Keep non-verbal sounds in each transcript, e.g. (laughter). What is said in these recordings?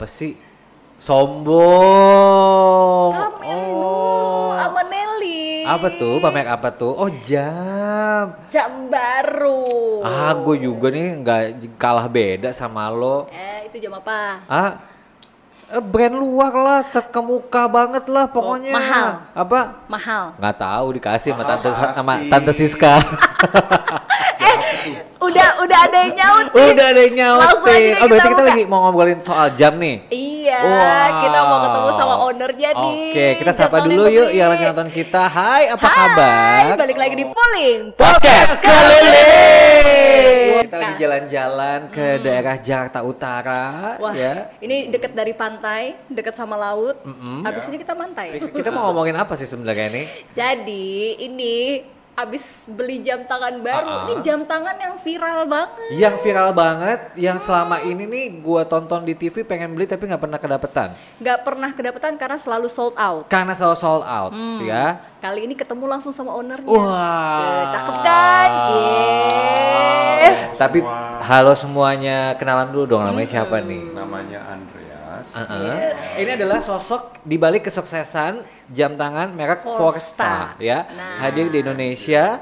Apa sih? Sombong. Apa tuh? Pamer apa tuh? Oh jam. Jam baru. Ah, gue juga nih nggak kalah beda sama lo. Eh, itu jam apa? Ah, eh, brand luar lah, terkemuka banget lah pokoknya. mahal. Apa? Mahal. Nggak tahu dikasih sama tante sama tante Siska. (laughs) Udah udah ada yang nyautin. Udah ada yang nyautin. Oh berarti kita lagi mau ngobrolin soal jam nih. Iya, Wow. kita mau ketemu sama ownernya nih. Oke, kita sapa Jam dulu yuk yang lagi nonton kita. Hai, apa Hai, kabar? balik lagi di Pulling Podcast keliling. Kita lagi jalan-jalan ke daerah Jakarta Utara, Wah, ya. ini deket dari pantai, deket sama laut. Mm-mm. Abis ini kita mantai. Kita mau ngomongin apa sih sebenarnya ini? (laughs) Jadi ini abis beli jam tangan baru. Ah, ah. Ini jam tangan yang viral banget. Yang viral banget, yang selama ini nih gua tonton di TV pengen beli tapi nggak pernah kedapetan. Gak pernah kedapetan karena selalu sold out. Karena selalu sold out, Hmm. ya. Kali ini ketemu langsung sama ownernya. Wah. Eh, cakep kan? Yeah. Tapi Semua. halo semuanya, kenalan dulu dong namanya siapa nih? namanya Andreas. Uh-uh. Ini adalah sosok di balik kesuksesan jam tangan merek Forsta. Ya. Nah. Hadir di Indonesia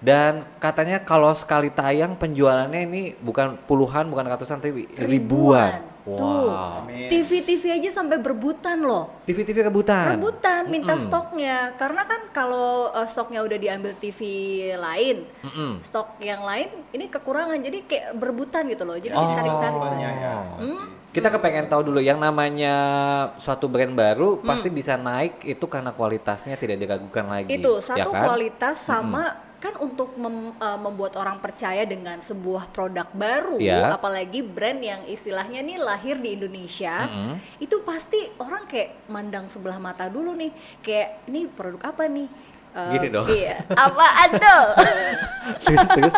dan katanya kalau sekali tayang penjualannya ini bukan puluhan, bukan ratusan tapi ribuan. Tuh. Wow. Amin. TV-TV aja sampai berebutan loh. TV-TV rebutan. Rebutan minta Mm-mm. stoknya. Karena kan kalau uh, stoknya udah diambil TV lain, Mm-mm. stok yang lain ini kekurangan. Jadi kayak berebutan gitu loh. Jadi Oh. ditarik-tarik. Ya. Hmm? Kita kepengen tahu dulu yang namanya suatu brand baru Hmm. pasti bisa naik itu karena kualitasnya tidak diragukan lagi. Itu ya satu kan? kualitas sama kan untuk mem- uh, membuat orang percaya dengan sebuah produk baru, Ya. apalagi brand yang istilahnya nih lahir di Indonesia, Mm-mm. itu pasti orang kayak mandang sebelah mata dulu nih, kayak ini produk apa nih? Uh, Gini dong. Iya, apaan tuh? (laughs) terus terus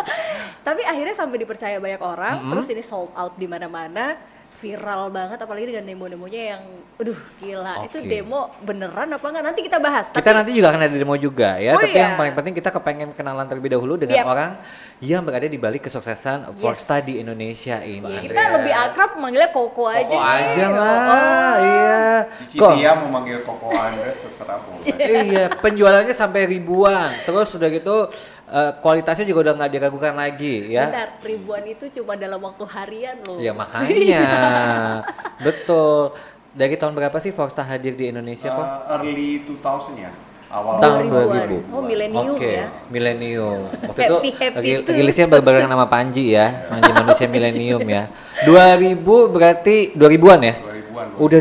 Tapi akhirnya sampai dipercaya banyak orang, Mm-mm. terus ini sold out di mana-mana, viral banget, apalagi dengan demo-demonya yang, aduh gila, itu Oke. demo beneran apa enggak? Nanti kita bahas. Kita Tapi- nanti juga akan ada demo juga ya, Oh tapi iya. yang paling penting kita kepengen kenalan terlebih dahulu dengan Yep. orang yang berada di balik kesuksesan Yes. Forsta di Indonesia ini. Kita lebih akrab manggilnya Koko aja Koko nih. aja Oh. lah. Cici Kok? dia mau manggil Koko Andreas terserah boleh. (laughs) iya, penjualannya sampai ribuan. Terus udah gitu eh, kualitasnya juga udah nggak diragukan lagi ya. Bentar, ribuan itu cuma dalam waktu harian loh. Ya (laughs) makanya. Betul. Dari tahun berapa sih Forsta hadir di Indonesia kok? Uh, early 2000 ya. Awal Tahun 2000-an. 2000. Oh, milenium Oke, ya. milenium. (laughs) Waktu Happy, itu happy rilisnya berbarengan nama Panji ya, Panji manusia milenium ya. 2000 berarti 2000-an ya? 2000-an. Udah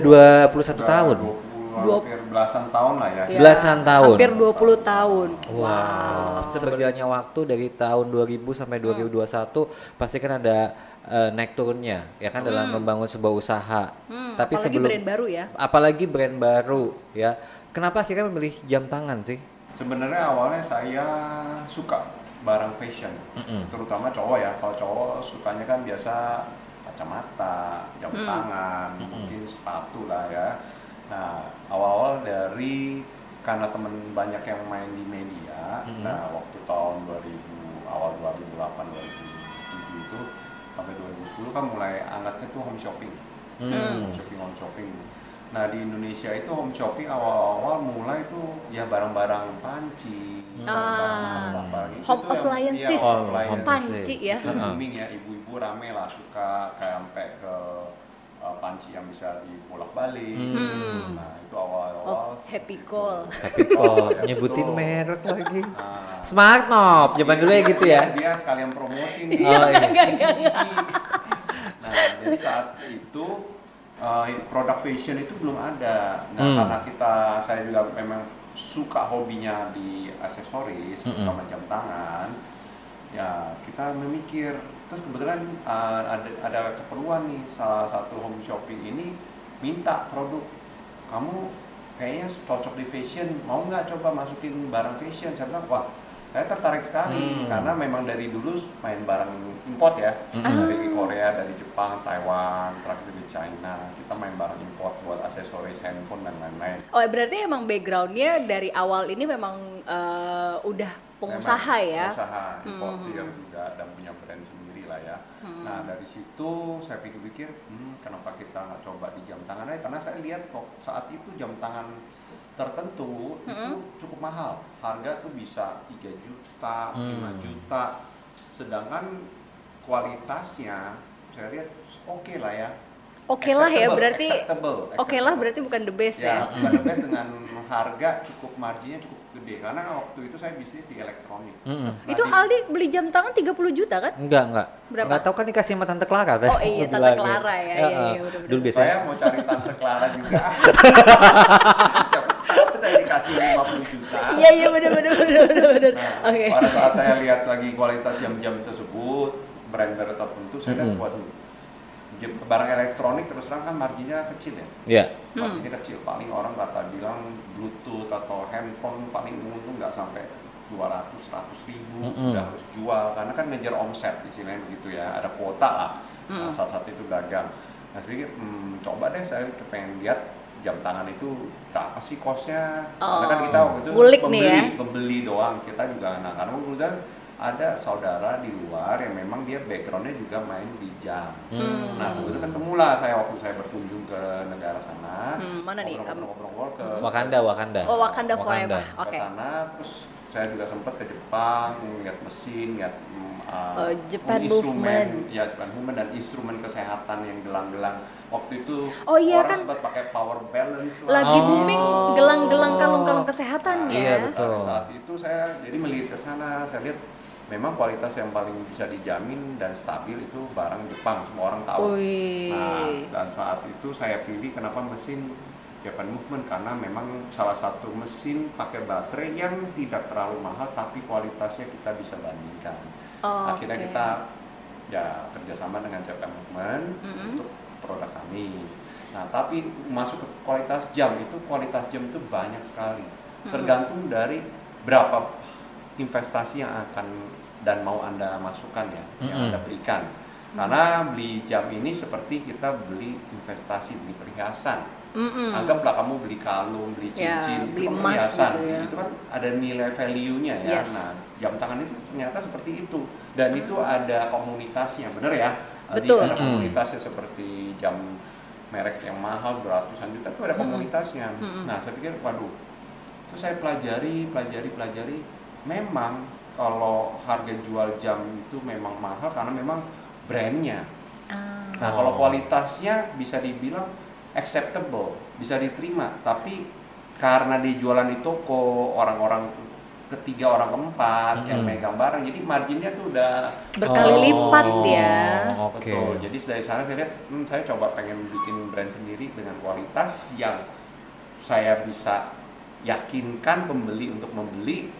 21 tahun. 20, Dua- hampir belasan tahun lah ya. Ya, Belasan tahun. Hampir 20 tahun. Wow. Seberjalannya waktu dari tahun 2000 sampai 2021 pasti kan ada eh, naik turunnya ya kan dalam membangun sebuah usaha. Hmm, Tapi apalagi sebelum brand baru ya. apalagi brand baru ya. Kenapa akhirnya memilih jam tangan sih? Sebenarnya awalnya saya suka barang fashion, Mm-mm. terutama cowok ya. Kalau cowok sukanya kan biasa kacamata, jam Hmm. tangan, mungkin sepatu lah ya. Nah awal-awal dari karena temen banyak yang main di media, Mm-mm. nah waktu tahun 2000 awal 2008 2007 itu sampai 2010 kan mulai anaknya tuh home shopping Hmm. home shopping home shopping nah di Indonesia itu home shopping awal-awal mulai tuh ya barang-barang panci Ah. masak, Home yang- appliances. iya, Oh, appliances. home Panci ya. Booming ya ibu-ibu rame lah suka kayak sampai ke uh, panci yang bisa dibolak-balik Hmm. nah itu awal-awal Oh, happy call. Kok (laughs) Ya, nyebutin merek lagi. (laughs) Nah, Smart Mop, zaman dulu ya gitu ya. dia sekalian promosi nih Oh, iya. Enggak, enggak, Cici. Nah, jadi saat itu uh, produk fashion itu belum ada. Nah, Hmm. karena kita saya juga memang suka hobinya di aksesoris, Mm-mm. terutama jam tangan. Ya, kita memikir terus kebetulan uh, ada ada keperluan nih salah satu home shopping ini minta produk kamu kayaknya cocok di fashion mau nggak coba masukin barang fashion saya bilang wah saya tertarik sekali Hmm. karena memang dari dulu main barang import ya Hmm. dari Korea, dari Jepang, Taiwan, terakhir dari China kita main barang import buat aksesoris handphone dan lain-lain. Oh berarti emang backgroundnya dari awal ini memang eh, udah pengusaha Memang ya? Pengusaha, importir Mhm. juga dan punya brand sendiri lah ya. Hmm. Nah dari situ saya pikir-pikir, hmm, kenapa kita nggak coba di jam tangan aja? Karena saya lihat kok saat itu jam tangan tertentu itu Hmm. cukup mahal. Harga tuh bisa 3 juta, 5 Hmm. juta. Sedangkan kualitasnya saya lihat oke lah ya. Oke lah ya berarti. acceptable, Oke lah acceptable. berarti bukan the best ya, ya? bukan the best dengan harga cukup marginnya cukup gede karena waktu itu saya bisnis di elektronik. Mm-mm. Nah, Itu di- Aldi beli jam tangan 30 juta kan? Enggak, enggak. Berapa? Enggak tahu kan dikasih sama Tante Clara tadi. Oh iya, Tante. Clara ya, iya, Heeh. iya, bener-bener. Dulu biasanya Saya mau cari tante Clara juga. (laughs) Siapa tahu saya dikasih 50 juta. Iya iya benar benar benar benar. Nah, Oke. pada saat saya lihat lagi kualitas jam-jam tersebut, brand-brand tertentu, saya lihat Mm-mm. waduh, jam- barang elektronik terus terang kan marginnya kecil ya. Iya. Hmm. Marginnya kecil, paling orang kata bilang Bluetooth atau handphone paling untung nggak sampai 200 100 ribu Mm-mm. udah harus jual karena kan ngejar omset istilahnya begitu ya ada kuota lah nah, Mm. salah satu itu dagang nah saya pikir hmm, coba deh saya pengen lihat jam tangan itu berapa sih costnya karena kan Oh, kita waktu itu ngulik nih pembeli ya. pembeli doang kita juga nah karena kemudian ada saudara di luar yang memang dia backgroundnya juga main di jam Hmm. nah kemudian ketemulah saya waktu saya berkunjung ke negara sana Hmm, mana nih? ngobrol-ngobrol ke Wakanda, Wakanda. Oh Wakanda Forever. ke Oke. sana terus saya juga sempat ke Jepang lihat mesin lihat mm, uh, Oh, Japan instrumen Movement. ya Japan Movement dan instrumen kesehatan yang gelang-gelang waktu itu Oh, iya orang kan. sempat pakai power balance lah Lagi Oh. booming gelang-gelang kalung-kalung kesehatan Nah, ya. Iya, betul. pada saat itu saya jadi melihat ke sana saya lihat memang kualitas yang paling bisa dijamin dan stabil itu barang Jepang semua orang tahu Wih. Nah, dan saat itu saya pilih kenapa mesin Japan Movement karena memang salah satu mesin pakai baterai yang tidak terlalu mahal tapi kualitasnya kita bisa bandingkan. Oh, Akhirnya oke. kita ya kerjasama dengan Japan Movement Mm-mm. untuk produk kami. Nah, tapi masuk ke kualitas jam itu kualitas jam itu banyak sekali. Mm-mm. Tergantung dari berapa investasi yang akan dan mau anda masukkan ya, yang Mm-mm. anda berikan. Karena beli jam ini seperti kita beli investasi, beli perhiasan. Mm-mm. Anggaplah kamu beli kalung, beli Ya, cincin, beli itu kan emas perhiasan. gitu ya. Itu kan ada nilai value-nya ya. Yes. Nah, jam tangan itu ternyata seperti itu. Dan itu ada komunitasnya, bener ya? Betul. ada Mm. komunitasnya seperti jam merek yang mahal beratusan juta itu ada komunitasnya. Mm-mm. Nah, saya pikir waduh. Terus saya pelajari, pelajari, pelajari. Memang kalau harga jual jam itu memang mahal karena memang brandnya. Ah. Nah, kalau kualitasnya bisa dibilang acceptable, bisa diterima, tapi karena dijualan di toko, orang-orang ketiga orang keempat yang Hmm. megang barang, jadi marginnya tuh udah Berkali Oh, lipat ya. Oke. betul. Jadi dari sana saya lihat, hmm, saya coba pengen bikin brand sendiri dengan kualitas yang saya bisa yakinkan pembeli untuk membeli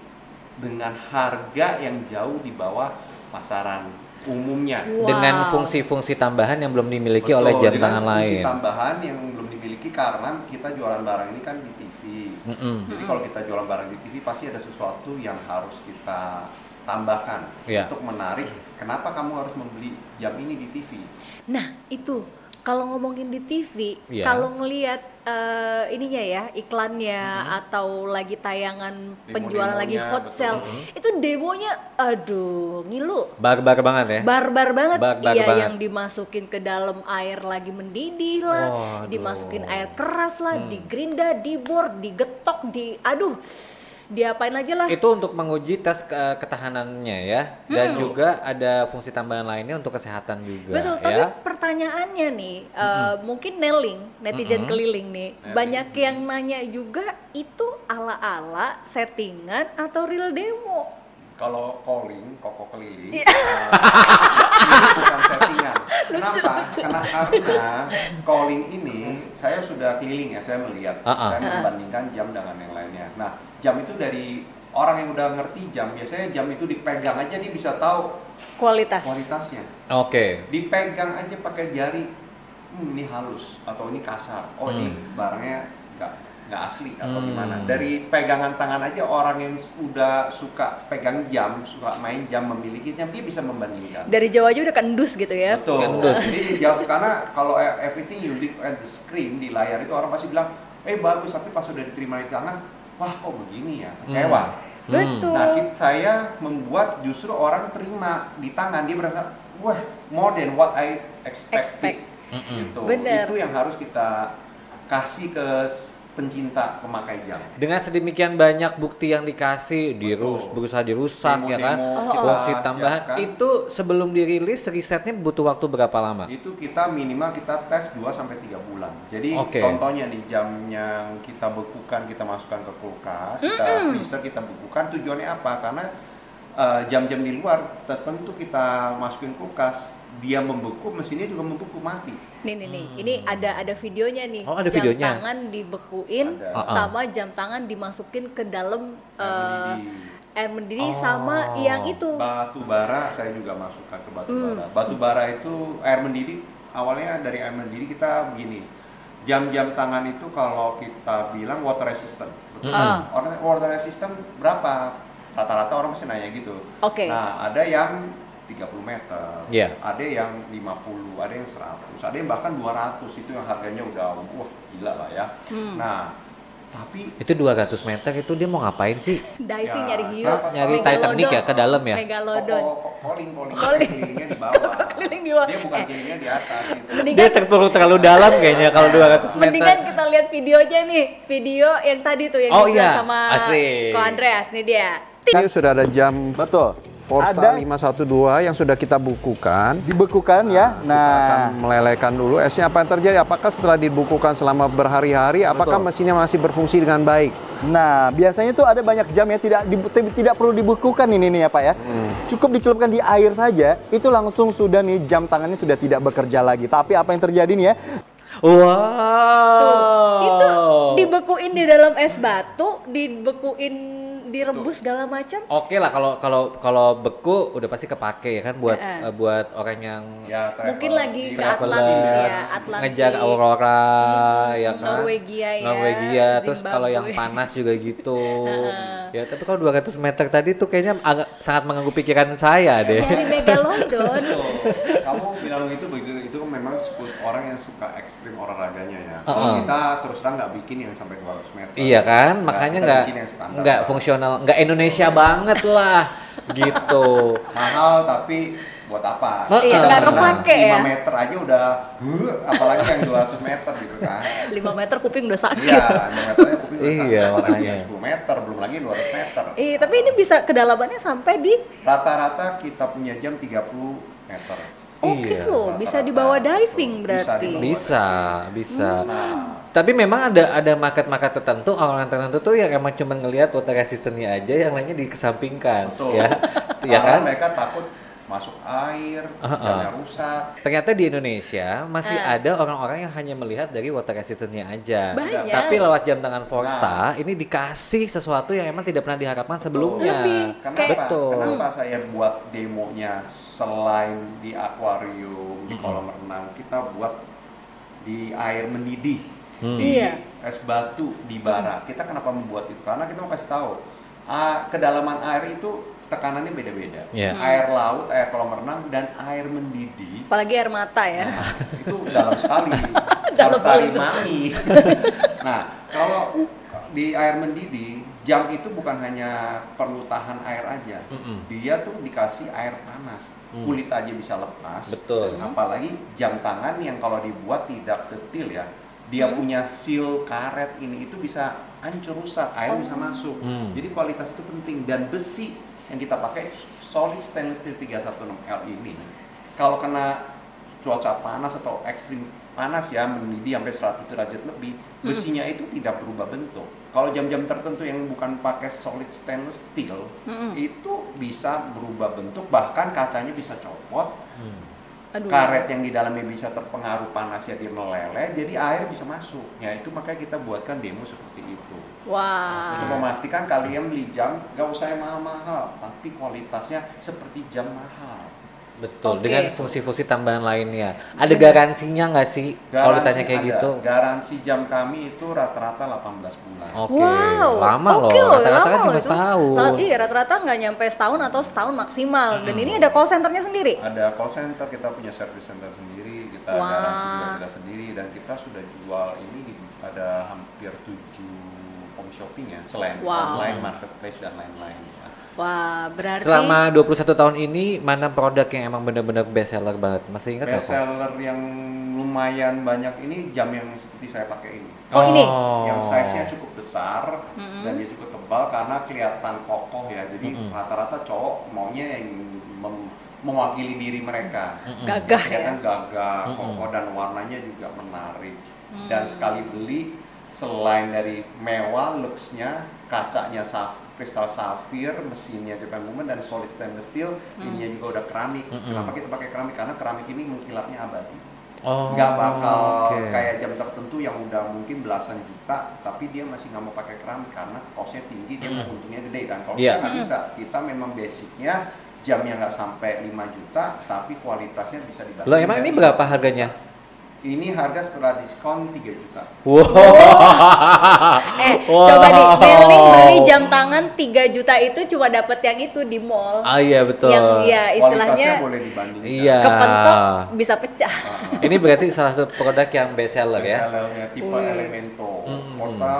dengan harga yang jauh di bawah pasaran umumnya. Wow. Dengan fungsi-fungsi tambahan yang belum dimiliki oleh Betul, jam dengan tangan fungsi lain. tambahan yang belum dimiliki karena kita jualan barang ini kan di TV. Mm-mm. Jadi kalau kita jualan barang di TV pasti ada sesuatu yang harus kita tambahkan Iya. untuk menarik. Kenapa kamu harus membeli jam ini di TV? Nah itu kalau ngomongin di TV, Iya. kalau ngelihat eh, ininya ya iklannya atau lagi tayangan penjualan lagi hot betul. sale, itu demonya, aduh ngilu. Barbar banget ya. barbar banget Barbar iya banget. yang dimasukin ke dalam air lagi mendidih lah Waduh. dimasukin air keras lah Hmm. digerinda dibor digetok di aduh diapain aja lah Itu untuk menguji tes ke- ketahanannya ya. Dan juga ada fungsi tambahan lainnya untuk kesehatan juga betul ya. tapi pertanyaannya nih eh, mungkin neling netizen Mm-mm. keliling nih Neling. banyak yang nanya juga itu ala-ala settingan atau real demo Kalau calling, koko keliling, Iya. eh, ini bukan settingan. (laughs) Kenapa? Karena karena calling ini saya sudah keliling ya, saya melihat, Ah-ah. saya membandingkan jam dengan yang lainnya. Nah, jam itu dari orang yang udah ngerti jam, biasanya jam itu dipegang aja dia bisa tahu kualitas kualitasnya. Oke. Dipegang aja pakai jari, hmm, ini halus atau ini kasar. Oh ini Hmm. barangnya nggak nggak asli atau Hmm. gimana. Dari pegangan tangan aja orang yang udah suka pegang jam, suka main jam, memiliki jam, dia bisa membandingkan. Dari jauh aja udah kendus gitu ya. Betul. Kendus. Jadi jauh karena kalau e- everything you look at the screen di layar itu orang pasti bilang, eh bagus, tapi pas sudah diterima di tangan, wah kok begini ya, kecewa. Hmm. Betul. Nah, saya membuat justru orang terima di tangan dia merasa, wah more than what I expected. Expect. Gitu. Bener. Itu yang harus kita kasih ke pencinta pemakai jam. Dengan sedemikian banyak bukti yang dikasih, dirus, Betul. berusaha dirusak ya kan, Demo-demo kita fungsi tambahan siapkan. itu sebelum dirilis risetnya butuh waktu berapa lama? Itu kita minimal kita tes 2 sampai 3 bulan. Jadi Oke. contohnya di jam yang kita bekukan, kita masukkan ke kulkas, kita freezer, kita bekukan tujuannya apa? Karena eh, jam-jam di luar tertentu kita masukin kulkas, dia membeku, mesinnya juga membeku mati. Nih nih nih, ini ada ada videonya nih. Oh, ada jam videonya? tangan dibekuin Ada. Ah-ah. sama jam tangan dimasukin ke dalam Air eh, mendidih. air mendidih Oh. sama yang itu. Batu bara saya juga masukkan ke batu Hmm. bara. Batu bara itu air mendidih awalnya dari air mendidih kita begini. Jam-jam tangan itu kalau kita bilang water resistant. Betul. Ah. Orang- Water resistant berapa? Rata-rata orang masih nanya gitu. Oke. Nah, ada yang 30 meter, Iya. ada yang 50, ada yang 100, ada yang bahkan 200 itu yang harganya udah wah gila lah ya. Hmm. Nah, tapi Itu 200 meter itu dia mau ngapain sih? Diving Ya, nyari hiu. Nyari Megalodon. Titanic ya, ke dalam ya? Megalodon. Oh, oh, calling, calling, Calling. kelilingnya di bawah. (laughs) Keliling di bawah. Dia bukan Eh. kelilingnya di atas gitu. Dia Mendingan terlalu terlalu dalam kayaknya kalau 200 meter. Mendingan kita lihat videonya nih, video yang tadi tuh yang Oh iya, sama asik. Ko Andreas nih dia. Ini sudah ada jam Betul. Forsta Ada 512 yang sudah kita bukukan. dibekukan ya. Kita akan Nah, melelehkan dulu esnya apa yang terjadi? Apakah setelah dibukukan selama berhari-hari, apakah Betul. mesinnya masih berfungsi dengan baik? nah biasanya tuh ada banyak jam yang tidak di- tidak perlu dibekukan ini nih ya Pak ya. Cukup dicelupkan di air saja, itu langsung sudah nih jam tangannya sudah tidak bekerja lagi. Tapi apa yang terjadi nih ya? Wow. Tuh, itu dibekuin di dalam es batu, dibekuin direbus segala macam. Oke lah kalau kalau kalau beku udah pasti kepake ya kan buat Heeh. eh, buat orang yang Ya, travel Mungkin lagi di ke. Atlantik traveler, ya, Atlantik. ngejar aurora ya kan Norwegia ya, Norwegia terus kalau yang Zimbabwe. panas juga gitu ya tapi kalau 200 meter tadi tuh kayaknya agak sangat mengganggu pikiran saya deh Nyari megalodon. Kamu bilang itu begitu itu orang yang suka ekstrim olahraganya ya. Kalau Uh-uh. kita terus terang nggak bikin yang sampai 200 meter. iya kan Nggak, makanya nggak nggak fungsional nggak Indonesia banget lah gitu (laughs) Mahal tapi buat apa? Heeh. Iya, nggak kepake ya. 5 meter aja udah, huh, apalagi yang 200 meter gitu kan. 5 meter kuping udah sakit. Iya, 5 meternya kuping udah Iya, sakit. apalagi makanya. yang 10 meter, belum lagi 200 meter. Eh, tapi ini bisa kedalamannya sampai di Rata-rata kita punya jam 30 meter. Oke Iya, loh, bisa rata-rata. dibawa diving Bisa berarti. bisa bisa Nah, tapi memang ada ada market-market tertentu orang tertentu tuh yang emang cuma ngelihat water resistannya aja yang lainnya dikesampingkan Betul. ya (laughs) ya Karena kan mereka takut masuk air, Uh-uh. rusak. Ternyata di Indonesia masih Ah. ada orang-orang yang hanya melihat dari water resistance-nya aja. Banyak. Tapi lewat jam tangan Forsta ini dikasih sesuatu yang emang tidak pernah diharapkan sebelumnya. Lebih. Kenapa? Kayak- Betul. Kenapa saya buat demonya selain di akuarium, di kolam renang, kita buat di air mendidih, Hmm. di Iya. es batu, di bara. Kita kenapa membuat itu? Karena kita mau kasih tahu, ah, kedalaman air itu tekanannya beda-beda. Iya. Air laut, air kolam renang, dan air mendidih Apalagi air mata ya. itu dalam sekali (laughs) Dalam banget. mami (laughs) nah kalau di air mendidih jam itu bukan hanya perlu tahan air aja Mm-mm. dia tuh dikasih air panas Hmm. kulit aja bisa lepas Betul. apalagi jam tangan yang kalau dibuat tidak detil ya dia Hmm. punya seal karet ini itu bisa hancur rusak air bisa masuk Hmm. jadi kualitas itu penting dan besi yang kita pakai solid stainless steel 316L ini kalau kena cuaca panas atau ekstrim panas ya mendidih sampai 100 derajat lebih besinya itu tidak berubah bentuk kalau jam-jam tertentu yang bukan pakai solid stainless steel Mm-mm. itu bisa berubah bentuk bahkan kacanya bisa copot Hmm. Aduh. karet yang di dalamnya bisa terpengaruh panas ya dia meleleh jadi air bisa masuk ya itu makanya kita buatkan demo seperti itu Wah. untuk memastikan kalian beli jam gak usah yang mahal-mahal tapi kualitasnya seperti jam mahal Betul, Oke. dengan fungsi-fungsi tambahan lainnya. Ada garansinya nggak sih kalau ditanya kayak ada. gitu? Garansi jam kami itu rata-rata 18 bulan. Oke, Wow, lama oke loh. Rata-rata kan loh cuma setahun. Nah, iya, rata-rata nggak nyampe setahun atau setahun maksimal. Dan ini ada call centernya sendiri. Ada call center, kita punya service center sendiri, kita Wah. garansi juga kita sendiri dan kita sudah jual ini di ada hampir 7 shopping ya, selain Wow. online marketplace dan lain-lain. ya. Wah, berarti Selama 21 tahun ini mana produk yang emang benar-benar best seller banget? Masih ingat Best seller yang lumayan banyak ini jam yang seperti saya pakai ini. Oh, ini? Yang size-nya cukup besar Mm-mm. dan dia cukup tebal karena kelihatan kokoh ya. Jadi rata-rata cowok maunya yang mem- mewakili diri mereka. Mm-mm. Gagah ya. Kelihatan gagah, Mm-mm. kokoh dan warnanya juga menarik. Hmm. Dan sekali beli selain dari mewah looks-nya, kacanya saf kristal safir, mesinnya Japan Woman dan solid stainless steel, Hmm. ininya juga udah keramik. Mm-mm. Kenapa kita pakai keramik? Karena keramik ini mengkilapnya abadi. Oh, Nggak bakal oke. kayak jam tertentu yang udah mungkin belasan juta, tapi dia masih nggak mau pakai keramik karena costnya tinggi, dia mau untungnya gede kan. Kalau Iya. kita nggak bisa, kita memang basicnya jamnya nggak sampai 5 juta, tapi kualitasnya bisa dibanding. Lo emang ini berapa harganya? Ini harga setelah diskon 3 juta. Wow. (laughs) Eh, Wah. coba nih, Melly beli jam tangan 3 juta itu cuma dapet yang itu di mall. Ah iya betul. Yang ya istilahnya Kualitasnya boleh dibandingkan. Iya. kepentok bisa pecah. Ah, Ini berarti salah satu produk yang best seller ya? Bestsellernya tipe Wih. Elemento. Mm-mm. Forsta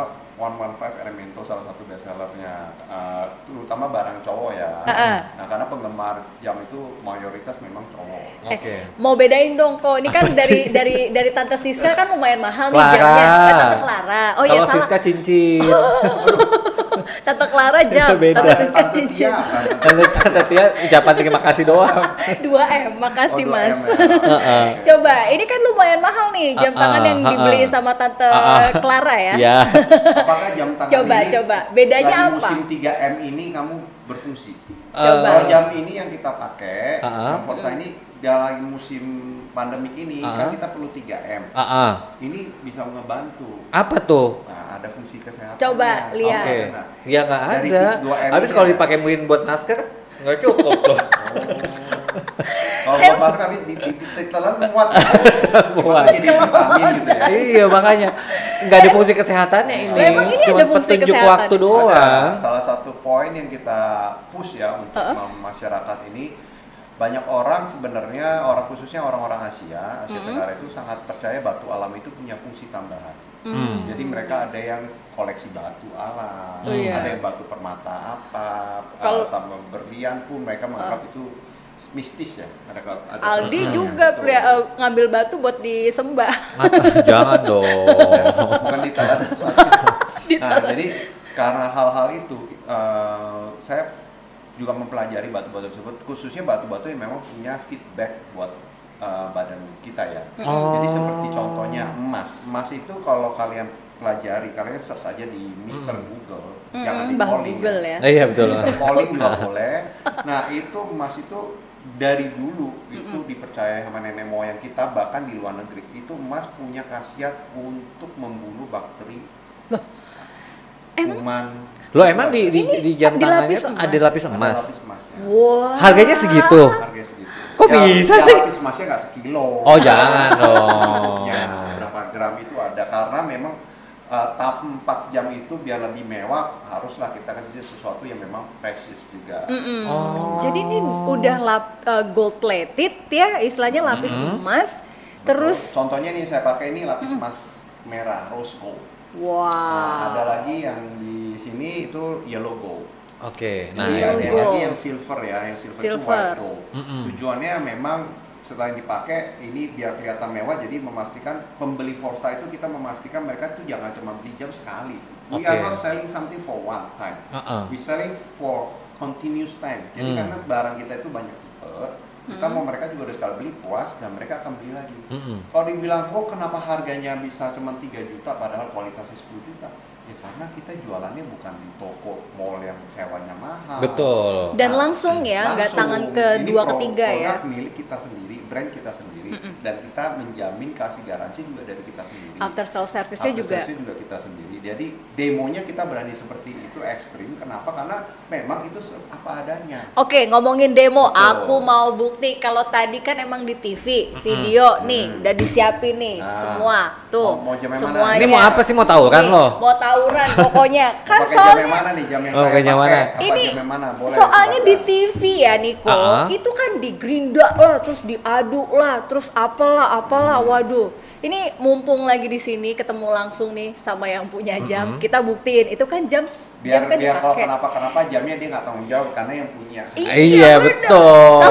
115 Elemento salah satu bestsellernya. Uh, terutama barang cowok ya. Ah-ah. Nah, karena penggemar jam itu mayoritas memang cowok. Oke. Eh, mau bedain dong kok. Ini kan Apa dari sih? dari dari Tante Siska kan lumayan mahal nih Clara. jamnya. Eh, Tante Clara. Oh iya Kalau salah. Siska cincin. (laughs) Tante Clara jam, Beda. Tante Siska cincin. Tante Tante Tante Tia ucapan terima kasih doang. (laughs) 2M, makasih Oh, dua Mas. M ya. (laughs) Heeh. Coba, ini kan lumayan mahal nih jam tangan yang dibeliin ah. sama Tante. Clara ya. Ya. Apakah jam tangan Coba, ini coba. Bedanya apa? musim 3M ini kamu berfungsi? Coba. Kalau jam ini yang kita pakai, yang Forza ini dia lagi musim pandemik ini Ah, kan ah. kita perlu 3M. Ah, ah. Ini bisa ngebantu. Apa tuh? Nah, ada fungsi kesehatan. Coba, lihat. Oke. Nah, Ya nggak ada. dua M Habis kalau dipakai mungkin buat naskah kan nggak cukup tuh. (laughs) Kalau buat kami di, di, ditelan muat. (laughs) Muat. Jadi vitamin gitu ya. iya makanya nggak ada fungsi kesehatannya ini. Emang ini Cuma ada fungsi petunjuk kesehatan? waktu doang. Ada salah satu poin yang kita push ya untuk Uh-uh. masyarakat ini banyak orang sebenarnya orang khususnya orang-orang Asia Asia Mm. Tenggara itu sangat percaya batu alam itu punya fungsi tambahan. Hmm. Jadi mereka ada yang koleksi batu alam, Oh, iya. ada yang batu permata apa, Kalau- sama berlian pun mereka menganggap itu mistis ya. Ada, ada Aldi juga betul. pria- eh, ngambil batu buat disembah. Mata, (laughs) jangan dong. bukan (laughs) ditahan. nah, jadi karena hal-hal itu eh, saya juga mempelajari batu-batu tersebut, khususnya batu-batu yang memang punya feedback buat eh, badan kita ya. Oh. Jadi seperti contohnya emas. Emas itu kalau kalian pelajari, kalian search aja di Mr. Hmm. Google, Mm-mm, jangan di calling Google ya. Eh, iya betul. Mr. Calling (laughs) juga boleh. Nah itu emas itu dari dulu itu dipercaya sama nenek moyang kita bahkan di luar negeri itu emas punya khasiat untuk membunuh bakteri Emang? kuman Lo emang di di, Ini di jam tangannya lapis emas? ada lapis ada emas. lapis emasnya Wah. Harganya segitu. harganya segitu Kok bisa ya, sih? lapis emasnya nggak sekilo Oh jangan (laughs) dong. ya berapa gram itu ada karena memang uh, tahap 4 jam itu biar lebih mewah haruslah kita kasih sesuatu yang memang precious juga Mm-mm. Oh. Jadi ini udah lap, eh, gold plated ya, istilahnya lapis Mm-mm. emas. Betul. Terus, contohnya nih saya pakai ini lapis emas merah rose gold wow. Nah, ada lagi yang di sini itu yellow gold. Oke, nah Yellow ada ini. lagi yang silver ya, yang silver, itu Silver. white gold. Mm-mm. Tujuannya memang setelah dipakai ini biar kelihatan mewah jadi memastikan pembeli Forsta itu kita memastikan mereka tuh jangan cuma beli jam sekali. We are not selling something for one time. Uh-uh. We selling for continuous time. Jadi Hmm. karena barang kita itu banyak tipe, kita Hmm. mau mereka juga udah sekali beli puas dan mereka akan beli lagi. Mm-mm. Kalau dibilang, oh kenapa harganya bisa cuma 3 juta padahal kualitasnya 10 juta? Ya karena kita jualannya bukan di toko mall yang sewanya mahal. Betul. Dan langsung ya, nggak tangan kedua ketiga ya. produk milik kita sendiri, brand kita sendiri dan kita menjamin kasih garansi juga dari kita sendiri. After sales service-nya After juga. sales-nya juga kita sendiri. Jadi demonya kita berani seperti itu ekstrim. Kenapa? Karena memang itu apa adanya. Oke, ngomongin demo, Betul. aku mau bukti kalau tadi kan emang di TV, video nih, udah disiapin nih Nah, semua. Tuh, mau- mau jam semuanya. Ini mau apa sih? Mau tawuran loh? Mau tawuran pokoknya. (laughs) Kan Pakai jam yang soalnya mana nih? Jam yang Oh, saya pakai jam pakai. mana? Apa ini jam yang mana? Boleh, soalnya di. TV ya Niko, Ah. itu kan digerinda lah, terus diaduk lah, terus apalah apalah. Waduh, ini mumpung lagi di sini ketemu langsung nih sama yang punya jam, kita buktiin itu kan jam biar jam kan biar kalau kenapa kenapa jamnya dia nggak tanggung jawab karena yang punya. Iya, Iya betul.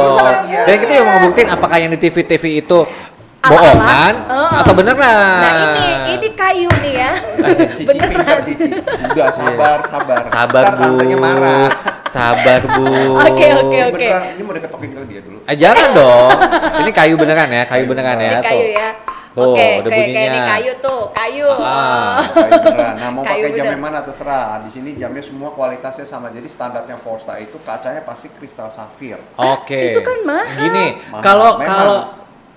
Iya. Dan kita yang mau ngebuktiin apakah yang di TV-TV itu Ala-ala. Bohongan Heeh. atau beneran. Nah ini ini kayu nih ya, Cici beneran. cici. Udah sabar sabar. Sabar Ntar bu. marah. Sabar bu. Oke, oke, oke. beneran, ini mau diketokin ke dia dulu. Eh, jangan dong. Ini kayu beneran ya, kayu beneran ya. Ini kayu tuh. ya. Tuh, Oke, ada kayak kayak ini bunyinya. kayu tuh, kayu. Ah. Kayu beneran. Nah mau Kayu pakai jam yang mana terserah. Di sini jamnya semua kualitasnya sama. Jadi standarnya Forza itu kacanya pasti kristal safir. Oke. Itu kan mahal. Gini, kalau kalau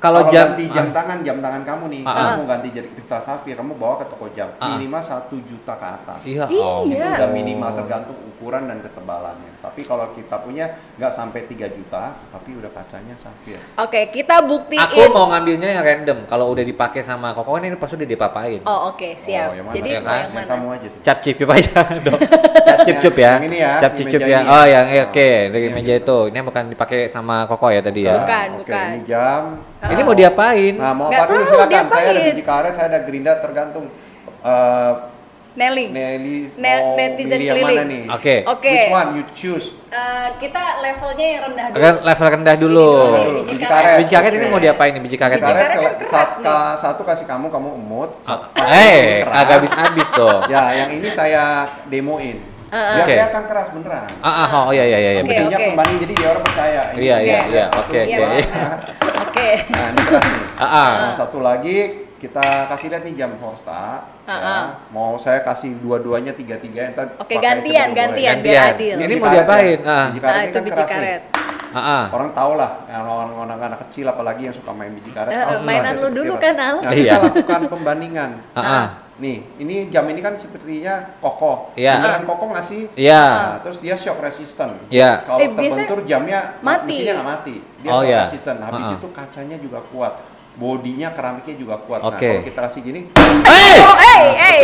kalau jam ganti jam tangan jam tangan kamu nih, Ah, kamu mau ganti jadi kristal safir, kamu bawa ke toko jam Ah. minimal satu juta ke atas. Iya. Iya. oh. Itu udah minimal tergantung ukuran dan ketebalannya. Tapi kalau kita punya nggak sampai 3 juta, tapi udah kacanya safir. Oke, kita buktiin. Aku mau ngambilnya yang random. Kalau udah dipakai sama koko ini pasti udah dipapain. Oh oke, siap. Oh, yang mana? Jadi Ya kan? yang mana? kamu aja sih. Cap cip cip aja (laughs) dong. (laughs) Cap cip cip ya. Yang ini ya, Cap cip cip ya. ya. Oh, yang oke dari ini meja itu. Ini bukan dipakai sama koko ya tadi ya. Bukan, Oke, bukan. Ini jam. Ini mau diapain? Nah, mau apa dulu silakan. Saya ada biji karet, saya ada gerinda tergantung eh Nelly. Nelly Ne- mau netizen pilih yang keliling. mana nih? Oke. Oke. Which one you choose? Eh, kita levelnya yang rendah dulu. Kan level rendah dulu. Ini dulu, Dulu, biji biji karet. karet. Biji karet ini mau diapain nih biji karet? Biji Karet karet kan keras sat- nih. ka- satu kasih kamu, kamu emut. Satu- Eh, agak habis-habis dong. Ya, yang ini saya demoin. Uh, uh. Biar Oke. kelihatan keras beneran. Ah, ah, oh iya iya iya. iya, betul. Bedinya oke. kembali jadi dia orang percaya. Ini Iya, iya, satu, iya. Oke, oke. (laughs) Oke. Nah, ini keras nih. (laughs) Ah, ah. Nah, satu lagi kita kasih lihat nih jam Forsta. Ah, ya. ah. Mau saya kasih dua-duanya tiga-tiga entar Oke, pakai gantian, gantian, boleh. biar adil. Ini mau diapain? ya. Ah. Karet Nah, ini itu kan biji karet. Ah, ah. Orang tahu lah, yang orang-orang anak kecil apalagi yang suka main biji karet. Eh, tahu mainan lu dulu kan, Al? Nah, Iya. kita lakukan pembandingan. Ah, ah. Nih, ini jam ini kan sepertinya kokoh. Iya. Beneran kokoh nggak sih? Iya. Nah, terus dia shock resistant. Iya. Kalau Eh, terbentur jamnya mati. mesinnya nggak mati. Dia Oh, iya. resistant. Habis Ha-ha. itu kacanya juga kuat. Bodinya keramiknya juga kuat. Nah, Oke. kalau kita kasih gini, Eh! Oh, hey, hey.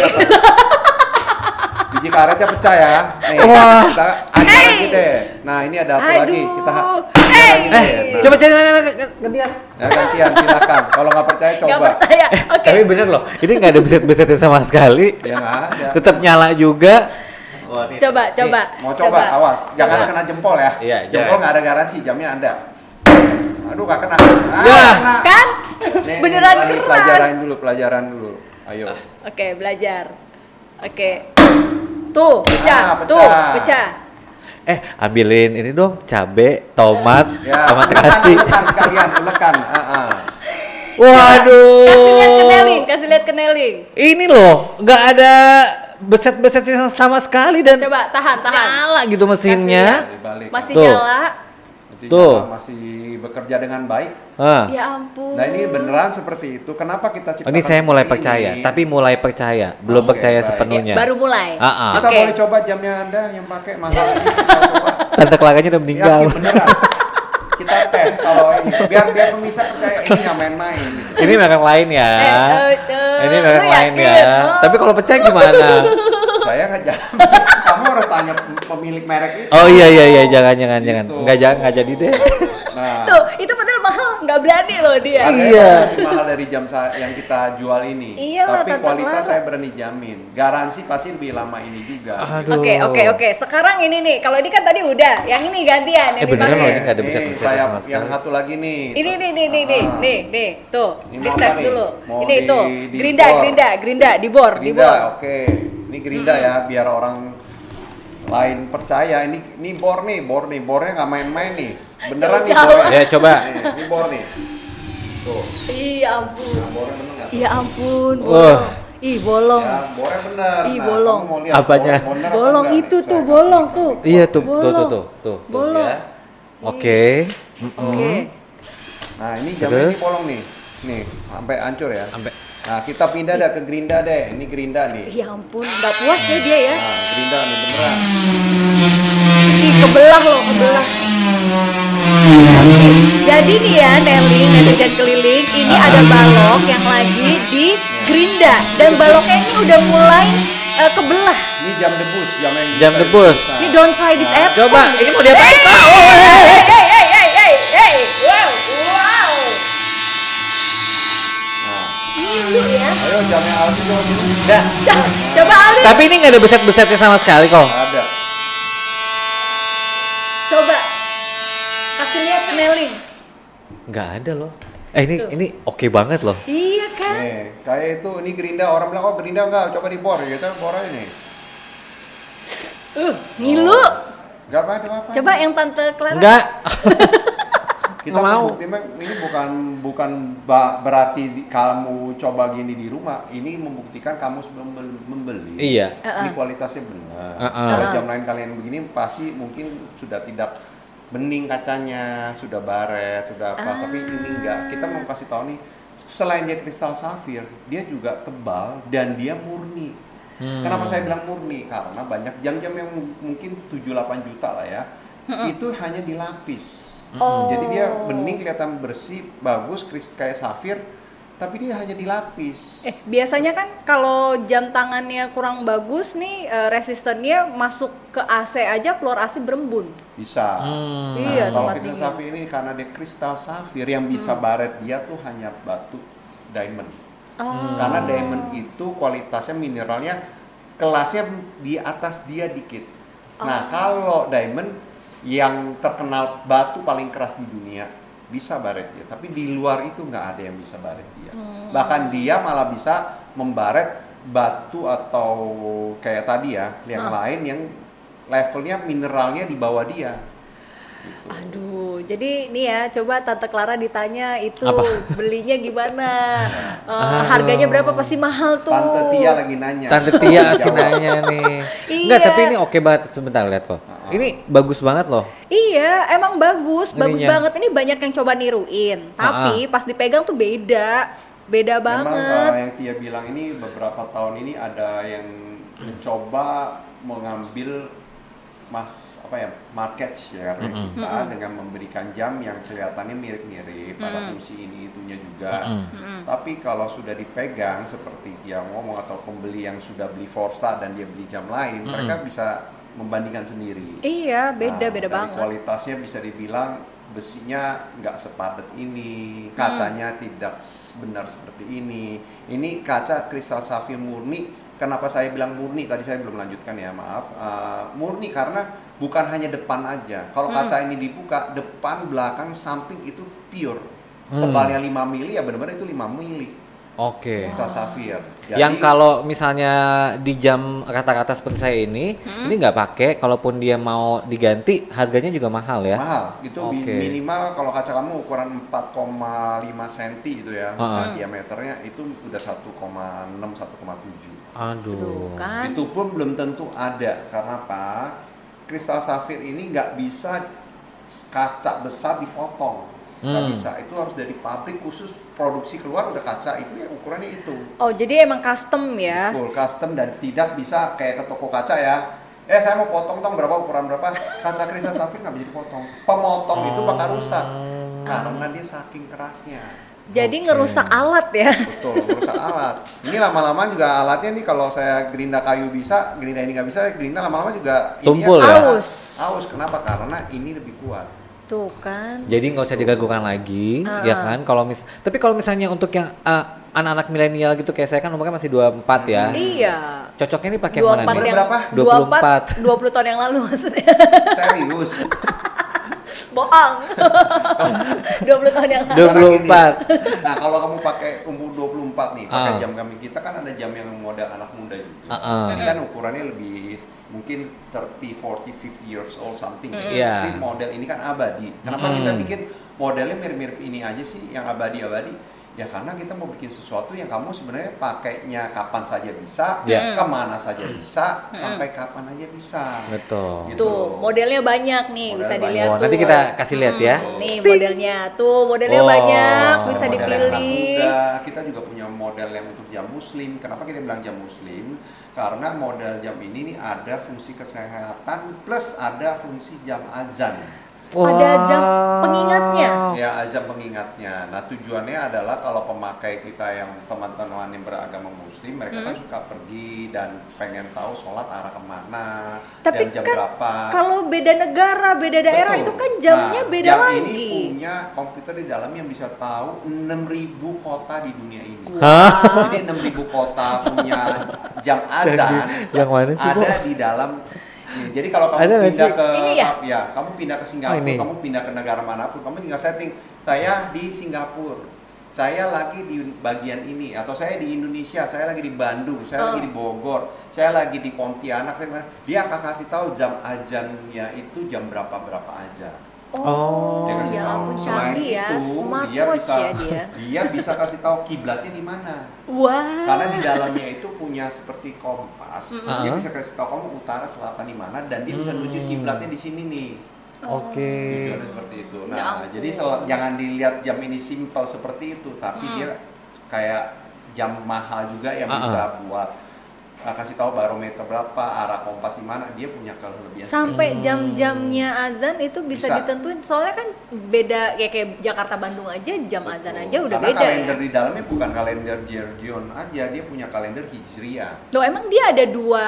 biji karetnya pecah ya. Nih, Wah. kita aduk lagi deh. Nah, ini ada apa lagi? Aduh. Kita Hey. lagi Eh, deh. Nah, coba cari gantian. Ya, gantian silakan. Kalau nggak percaya Gak coba. percaya. Oke. Tapi bener loh, ini nggak ada beset-besetnya sama sekali. Ya nggak ada. Tetap nyala juga. Coba, coba. Mau coba, awas. Jangan Coba. kena jempol ya. Iya, jempol nggak ada garansi, jamnya ada. Aduh, nggak kena. Ah, Ya. kena. Kan? Nih, Beneran nih, keras. Pelajaran dulu, pelajaran dulu. Ayo. Oke, belajar. Oke. Tuh, pecah. Ah, pecah. Tuh, pecah. Eh, ambilin ini dong, cabe, tomat, Ya, sama ulekan, terasi. ulekan sekalian, ulekan. Ah, ah. (laughs) Waduh. Kasih lihat ke Neling, kasih lihat ke Neling. Ini loh, nggak ada beset-besetnya sama sekali dan Coba tahan, tahan. nyala gitu mesinnya. Masih Tuh. nyala. Nanti Tuh. masih bekerja dengan baik. Ah. Ya ampun. Nah ini beneran seperti itu. Kenapa kita Oh, ciptakan ini saya mulai seperti percaya, ini? tapi mulai percaya, belum Oke, percaya baik. sepenuhnya. Baru mulai. Ah, ah. kita Oke. boleh coba jamnya anda yang pakai mahal (laughs) ini. Tante Claranya udah meninggal. Yakin beneran. Kita tes kalau ini biar biar pemirsa percaya ini nggak main-main. gitu. Ini merek lain ya. Eh, eh, eh, ini merek lain yakin? ya. Oh. Tapi kalau pecah gimana? (laughs) Saya nggak jamin. (laughs) Kamu harus tanya pemilik merek itu. Oh iya iya iya jangan jangan jangan. Gitu. Enggak jangan enggak jadi deh. Nah, Tuh, itu nggak berani loh dia. harganya Iya. lebih mahal dari jam yang kita jual ini. Iyalah, Tapi kualitas saya berani jamin. Garansi pasti lebih lama ini juga. Oke, oke, oke. Sekarang ini nih, kalau ini kan tadi udah, yang ini gantian yang Eh, beneran dipakai. loh, ini nggak ada Nih, beset-beset saya sama yang sekali. satu lagi nih. Ini nih nih nih nih Ah. nih nih tuh Ini dites dulu. Mau ini di- tuh di gerinda gerinda gerinda di bor di Gerinda, bor. oke. Ini gerinda ya, biar orang lain percaya. Ini ini bor nih, bor nih, bornya nggak main-main nih. Beneran nih bornya. Ya, coba. Nih, ini bor nih. Tuh, Iya ampun. nah, bornya bener nggak? Iya ampun. Wah. Bolong. Ih bolong. Ya, bornya bener. Ih, Nah, bolong. kamu mau lihat Apanya? bor- apa Bolong enggak itu tuh bolong tuh. Iya tuh, tuh tuh Bolong. tuh tuh. tuh, Bolong. ya. Oke. Mm-mm. Oke. Nah ini jamnya ini bolong nih, nih sampai hancur ya. Sampai Nah kita pindah dah ke Gerinda deh, ini Gerinda nih. Ya ampun, nggak puas ya dia ya. Nah Gerinda nih beneran. Ih, kebelah loh, kebelah. Jadi nih ya Nelly, netizen keliling, ini ada balok yang lagi di gerinda dan baloknya ini udah mulai eh, kebelah. Ini jam debus, jam yang Jam debus. Ini don't try this Nah, app. coba ini mau diapain? Hey, Pak? hey, Oh, hey, hey, hey, hey, hey, hey, wow, wow. Nah, Ini ya. ayo jam yang alat itu sini. Enggak. Co- Coba Ali, Tapi ini nggak ada beset-besetnya sama sekali kok. Ada. Nggak ada loh. Eh ini ini oke banget loh. Iya kan? Nih, kayak itu ini Gerinda orang bilang oh Gerinda enggak, coba di bor gitu, bor aja nih. Uh, ngilu. Enggak apa apa. Coba yang tante Clara. Enggak. (laughs) kita Nggak mau. membuktikan ini bukan bukan berarti di- kamu coba gini di rumah ini membuktikan kamu sebelum membeli, Iya. ini kualitasnya benar Uh-uh. kalau Uh-uh. jam lain kalian begini pasti mungkin sudah tidak bening kacanya sudah baret sudah apa tapi ini enggak kita mau kasih tahu nih selain dia kristal safir dia juga tebal dan dia murni Hmm. Kenapa saya bilang murni? Karena banyak jam-jam yang mu- mungkin 7-8 juta lah ya, itu hanya dilapis. Oh. Jadi dia bening kelihatan bersih, bagus, kayak safir, tapi dia hanya dilapis. Eh, biasanya kan kalau jam tangannya kurang bagus nih eh, resistennya masuk ke AC aja keluar AC berembun. Bisa. Hmm. Iya, Kalau tempat kristal dingin. safir ini karena dia kristal safir yang bisa baret dia tuh hanya batu diamond. Oh. Karena diamond itu kualitasnya mineralnya kelasnya di atas dia dikit. Nah, kalau diamond yang terkenal batu paling keras di dunia bisa baret dia, tapi di luar itu nggak ada yang bisa baret dia. Bahkan dia malah bisa membaret batu atau kayak tadi ya, yang lain yang levelnya mineralnya di bawah dia. Gitu. Aduh, jadi nih ya, coba Tante Clara ditanya itu Apa? belinya gimana, (laughs) Eh, harganya berapa pasti mahal tuh. Tante Tia lagi nanya. Tante Tia sih nanya nih. (laughs) Iya. Enggak, tapi ini oke banget sebentar lihat kok. Ini bagus banget loh. Iya, emang bagus, bagus Ininya. banget. Ini banyak yang coba niruin, tapi pas dipegang tuh beda, beda Memang banget. uh, yang Tia bilang ini beberapa tahun ini ada yang mencoba mengambil mas apa ya market share kita dengan memberikan jam yang kelihatannya mirip-mirip ada fungsi ini itunya juga. Tapi kalau sudah dipegang seperti dia ngomong atau pembeli yang sudah beli Forsta dan dia beli jam lain, mereka bisa membandingkan sendiri. Iya, beda, Nah, beda dari banget. Kualitasnya bisa dibilang besinya nggak sepadat ini, kacanya tidak benar seperti ini. Ini kaca kristal safir murni. Kenapa saya bilang murni? Tadi saya belum lanjutkan ya, maaf. Uh, murni karena bukan hanya depan aja. Kalau kaca ini dibuka, depan, belakang, samping itu pure. Hmm. Tebalnya 5 mili ya benar-benar itu 5 mili Oke. kristal safir. Yang kalau misalnya di jam rata-rata seperti saya ini, Hmm? ini nggak pakai. Kalaupun dia mau diganti, harganya juga mahal ya. mahal itu Oke. minimal kalau kaca kamu ukuran 4,5 cm gitu ya Heeh. nah, diameternya itu udah 1,6 1,7 Aduh. Tuh kan. itu pun belum tentu ada karena apa kristal safir ini nggak bisa kaca besar dipotong nggak Hmm. bisa. Itu harus dari pabrik khusus produksi keluar udah kaca. Itu ya ukurannya itu. Oh, jadi emang custom ya? full custom dan tidak bisa kayak ke toko kaca ya. Eh saya mau potong dong berapa ukuran berapa? Kaca kristal safir nggak bisa dipotong. Pemotong itu bakal rusak. Karena dia saking kerasnya. Jadi Oke. ngerusak alat ya? betul merusak alat. Ini lama-lama juga alatnya nih kalau saya gerinda kayu bisa gerinda ini nggak bisa gerinda lama-lama juga Tumpul ya? Aus. aus. Kenapa? Karena ini lebih kuat Tuh kan. Jadi nggak usah diragukan lagi, Ah, ya ah. kan? Kalau mis, tapi kalau misalnya untuk yang ah, anak-anak milenial gitu kayak saya kan umurnya masih 24 ya. Iya. Cocoknya ini pakai yang mana 24 nih? yang Berapa? 24 20 tahun yang lalu maksudnya. serius (laughs) Bohong. (laughs) 20 tahun yang lalu. 24. nah kalau kamu pakai umur 24 nih pakai Ah. jam kami kita kan ada jam yang model anak muda juga ah. ini kan ukurannya lebih mungkin 30, 40, 50 years old something ya. Iya. Tapi model ini kan abadi. Kenapa Mm. kita bikin modelnya mirip-mirip ini aja sih yang abadi-abadi? Ya karena kita mau bikin sesuatu yang kamu sebenarnya pakainya kapan saja bisa, Ya. ke mana saja bisa, sampai kapan aja bisa. Betul. Gitu. Tuh, modelnya banyak nih, Model bisa banyak. dilihat Oh, tuh. nanti kita kasih lihat ya. Hmm, Nih modelnya. Tuh, modelnya Oh. banyak, bisa Model yang dipilih. muda. Kita juga punya model yang untuk jam muslim. Kenapa kita bilang jam muslim? Karena model jam ini nih ada fungsi kesehatan plus ada fungsi jam azan. Ada jam Wow. pengingatnya. Ya azan pengingatnya. Nah tujuannya adalah kalau pemakai kita yang teman-teman yang beragama muslim, mereka Hmm. kan suka pergi dan pengen tahu sholat arah ke mana Tapi dan jam kan berapa. Kalau beda negara, beda daerah Betul. itu kan jamnya Nah, beda jam lagi. ini punya komputer di dalam yang bisa tahu 6000 kota di dunia ini. Hah? Jadi 6000 kota punya jam azan Yang mana sih, ada kok? di dalam Nih, jadi kalau kamu Ada pindah sih? ke Ini ya? kamu pindah ke Singapura, Oh, ini. kamu pindah ke negara mana pun, kamu tinggal setting saya di Singapura. Saya lagi di bagian ini atau saya di Indonesia, saya lagi di Bandung, saya Oh. lagi di Bogor, saya lagi di Pontianak, saya mana- dia akan kasih tahu jam ajannya itu jam berapa berapa aja. Oh, Dia kasih ya tahu. ampun Selain canggih ya, itu, dia smartwatch bisa, ya dia. Dia bisa kasih tahu kiblatnya di mana. Wah. Karena di dalamnya itu punya seperti kompas. Dia Mm-mm. bisa kasih tahu kamu utara, selatan di mana dan dia bisa Hmm. tunjuk kiblatnya di sini nih. Oke. Tujuannya seperti itu. Ya Nah, ampun. jadi sel- jangan dilihat jam ini simpel seperti itu, tapi Hmm. dia kayak jam mahal juga yang Ah, bisa buat uh, kasih tahu barometer berapa, arah kompas di mana, dia punya kelebihan. Sampai Hmm. jam-jamnya azan itu bisa, Bisa. ditentuin. Soalnya kan beda ya kayak Jakarta Bandung aja jam azan Betul. aja udah Karena beda kalender ya. di dalamnya bukan kalender Georgian aja, dia punya kalender Hijriah. Loh emang dia ada dua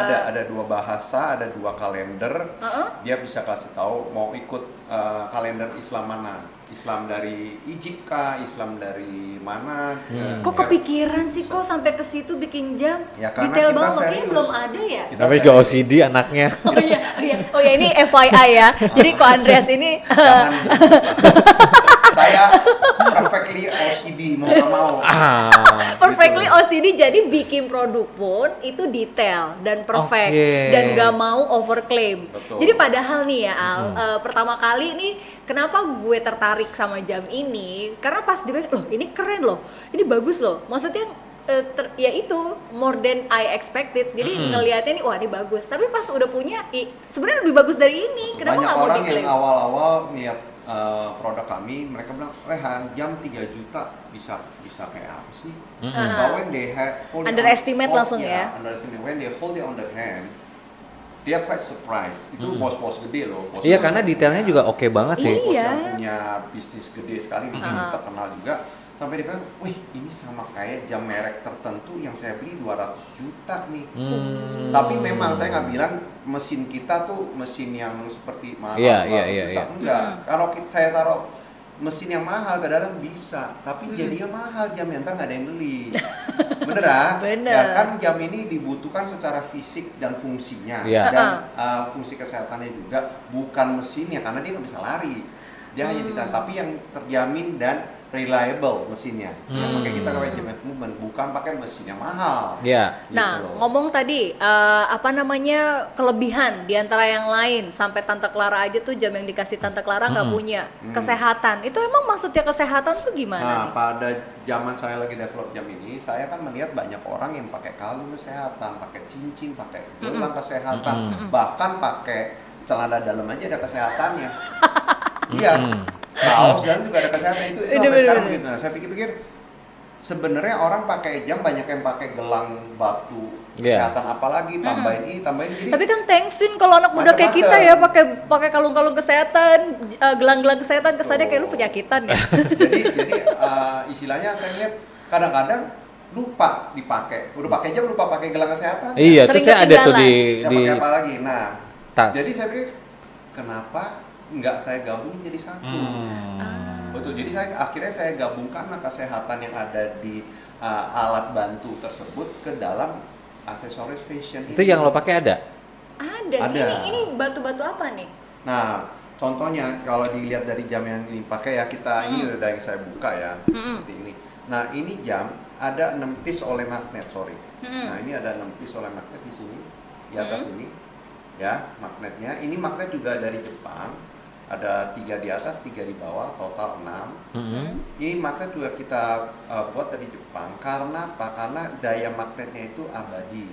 ada ada dua bahasa, ada dua kalender. Heeh. Dia bisa kasih tahu mau ikut uh, kalender Islam mana. Islam dari Egypt kah, Islam dari mana? Hmm. Kok kepikiran sih kok sampai ke situ bikin jam? Ya, karena Detail kita banget kayaknya belum ada ya. Kita Namanya juga OCD anaknya. (laughs) Oh iya, oh iya, oh ya ini FYI ya. Jadi kok Andreas ini Jangan (laughs) saya perfectly OCD mau nggak mau. ah. perfectly Gitu. OCD jadi bikin produk pun itu detail dan perfect Oke. dan gak mau overclaim. Betul. Jadi padahal nih ya Al, eh, pertama kali nih kenapa gue tertarik sama jam ini? Karena pas dia bilang, loh ini keren loh, ini bagus loh. Maksudnya eh, ter- ya itu more than I expected. Jadi ngelihatnya nih wah ini bagus. Tapi pas udah punya, sebenarnya lebih bagus dari ini. Kenapa Banyak nggak mau orang yang diklaim? awal-awal niat uh, produk kami, mereka bilang, eh jam 3 juta bisa bisa kayak apa sih? Mm-mm. But when they ha- hold Underestimate on- langsung yeah, ya. Underestimate. When they hold it on the hand, dia quite surprised. Itu Mm-mm. bos-bos gede loh. bos-bos Iya karena detailnya juga oke banget sih. Iya. bos yang punya bisnis gede sekali sini Ah. terkenal juga sampai dia bilang, wih ini sama kayak jam merek tertentu yang saya beli 200 juta nih. Hmm. Tapi memang saya nggak bilang mesin kita tuh mesin yang seperti mahal. Iya, 200 iya, juta. iya, iya. Enggak. Hmm. Kalau kita, saya taruh mesin yang mahal ke dalam bisa, tapi Hmm. jadinya mahal jam yang ntar nggak ada yang beli. (laughs) Bener ah? Bener. Ya kan jam ini dibutuhkan secara fisik dan fungsinya Iya. dan uh, fungsi kesehatannya juga bukan mesinnya karena dia nggak bisa lari. Dia hanya Hmm. ditahan, tapi yang terjamin dan reliable mesinnya. Yang Hmm. pakai kita pakai jam movement bukan pakai mesin yang mahal. Iya. Gitu Nah, loh. ngomong tadi eh, apa namanya kelebihan di antara yang lain sampai Tante Clara aja tuh jam yang dikasih Tante Clara nggak Mm-mm. punya Hmm. kesehatan. Itu emang maksudnya kesehatan tuh gimana Nah, nih? pada zaman saya lagi develop jam ini, saya kan melihat banyak orang yang pakai kalung kesehatan, pakai cincin, pakai gelang kesehatan, Mm-mm. bahkan pakai celana dalam aja ada kesehatannya. (laughs) Iya, Mm-mm. Kaos dan juga ada kesehatan itu. itu Iya, sampai bener, sekarang bener. gitu. Nah, saya pikir-pikir sebenarnya orang pakai jam banyak yang pakai gelang batu Iya. kesehatan apalagi tambahin ini, tambahin ini. Tapi kan thanksin kalau anak muda kayak kita ya pakai pakai kalung-kalung kesehatan, eh, gelang-gelang kesehatan kesannya kayak lu Oh. penyakitan ya. (laughs) jadi jadi uh, istilahnya saya lihat kadang-kadang lupa dipakai udah pakai jam lupa pakai gelang kesehatan Iya, Sering terus saya ada tuh di ya di pakai apa lagi nah tas. jadi saya pikir kenapa nggak saya gabung jadi satu Hmm. betul jadi saya akhirnya saya gabungkan kesehatan yang ada di uh, alat bantu tersebut ke dalam aksesoris fashion Itu ini. yang lo pakai ada? Ada. Ada. Ini ini batu-batu apa nih? Nah, contohnya kalau dilihat dari jam yang ini pakai ya kita ini Hmm. udah yang saya buka ya Mm-mm. seperti ini. Nah, ini jam ada 6 piece oleh magnet, sorry. Mm-mm. Nah, ini ada 6 piece oleh magnet di sini, di atas ini. Ya, magnetnya. Ini magnet juga dari Jepang. Ada tiga di atas, tiga di bawah, total enam. Mm-mm. Ini magnet juga kita uh, buat dari Jepang karena apa? Karena daya magnetnya itu abadi.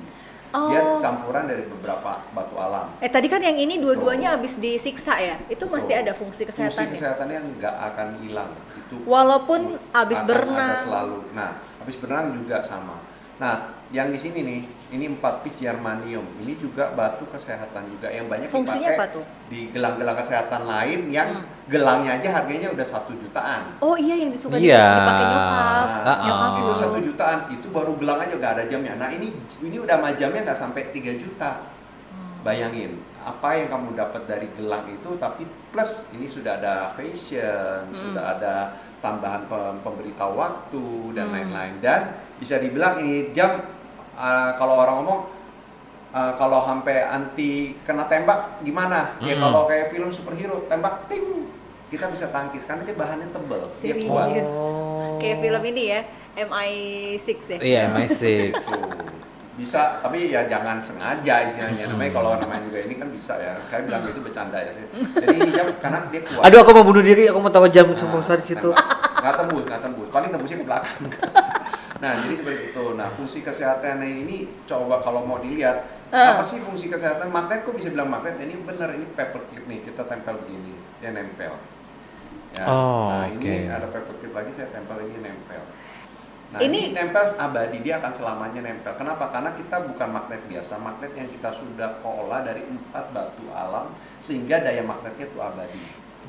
Dia Oh. campuran dari beberapa batu alam. Eh tadi kan yang ini dua-duanya habis disiksa ya. Itu masih Betul. ada fungsi Fungsi kesehatannya. kesehatannya nggak akan hilang. Itu Walaupun habis berenang. ada selalu. Nah, habis berenang juga sama. Nah, yang di sini nih, ini 4 pitch germanium. Ini juga batu kesehatan juga yang banyak Fungsinya dipakai apa tuh? di gelang-gelang kesehatan lain yang Hmm. gelangnya aja harganya udah satu jutaan. Oh iya yang disuka Iya. dipakai nyokap. Ah, nyokap ah. itu satu jutaan itu baru gelang aja nggak ada jamnya. Nah ini ini udah sama jamnya nggak sampai 3 juta. Bayangin apa yang kamu dapat dari gelang itu, tapi plus ini sudah ada fashion, Hmm. sudah ada tambahan pem- pemberitahu waktu dan Hmm. lain-lain. Dan bisa dibilang ini jam uh, kalau orang ngomong uh, kalau sampai anti kena tembak gimana? Ya Hmm. kalau kayak film superhero tembak ting kita bisa tangkis karena dia bahannya tebel, dia Serius? kuat. Kayak film ini ya, MI6 ya. Oh. Iya, MI6. Tuh. bisa tapi ya jangan sengaja istilahnya namanya kalau namanya juga ini kan bisa ya kayak bilang itu bercanda ya sih jadi ini jam karena dia (laughs) kuat Aduh, aku mau bunuh diri. Aku mau tahu jam semposa di situ. nggak tembus nggak tembus paling tembusnya ke belakang (laughs) nah jadi seperti itu nah fungsi kesehatan ini coba kalau mau dilihat Ah. apa sih fungsi kesehatan magnet kok bisa bilang magnet ini benar ini paperclip nih kita tempel begini dia nempel ya. Oh, nah ini oke. ada paperclip lagi saya tempel ini nempel Nah, Ini- ini, nempel abadi, dia akan selamanya nempel. Kenapa? Karena kita bukan magnet biasa, magnet yang kita sudah olah dari empat batu alam sehingga daya magnetnya itu abadi.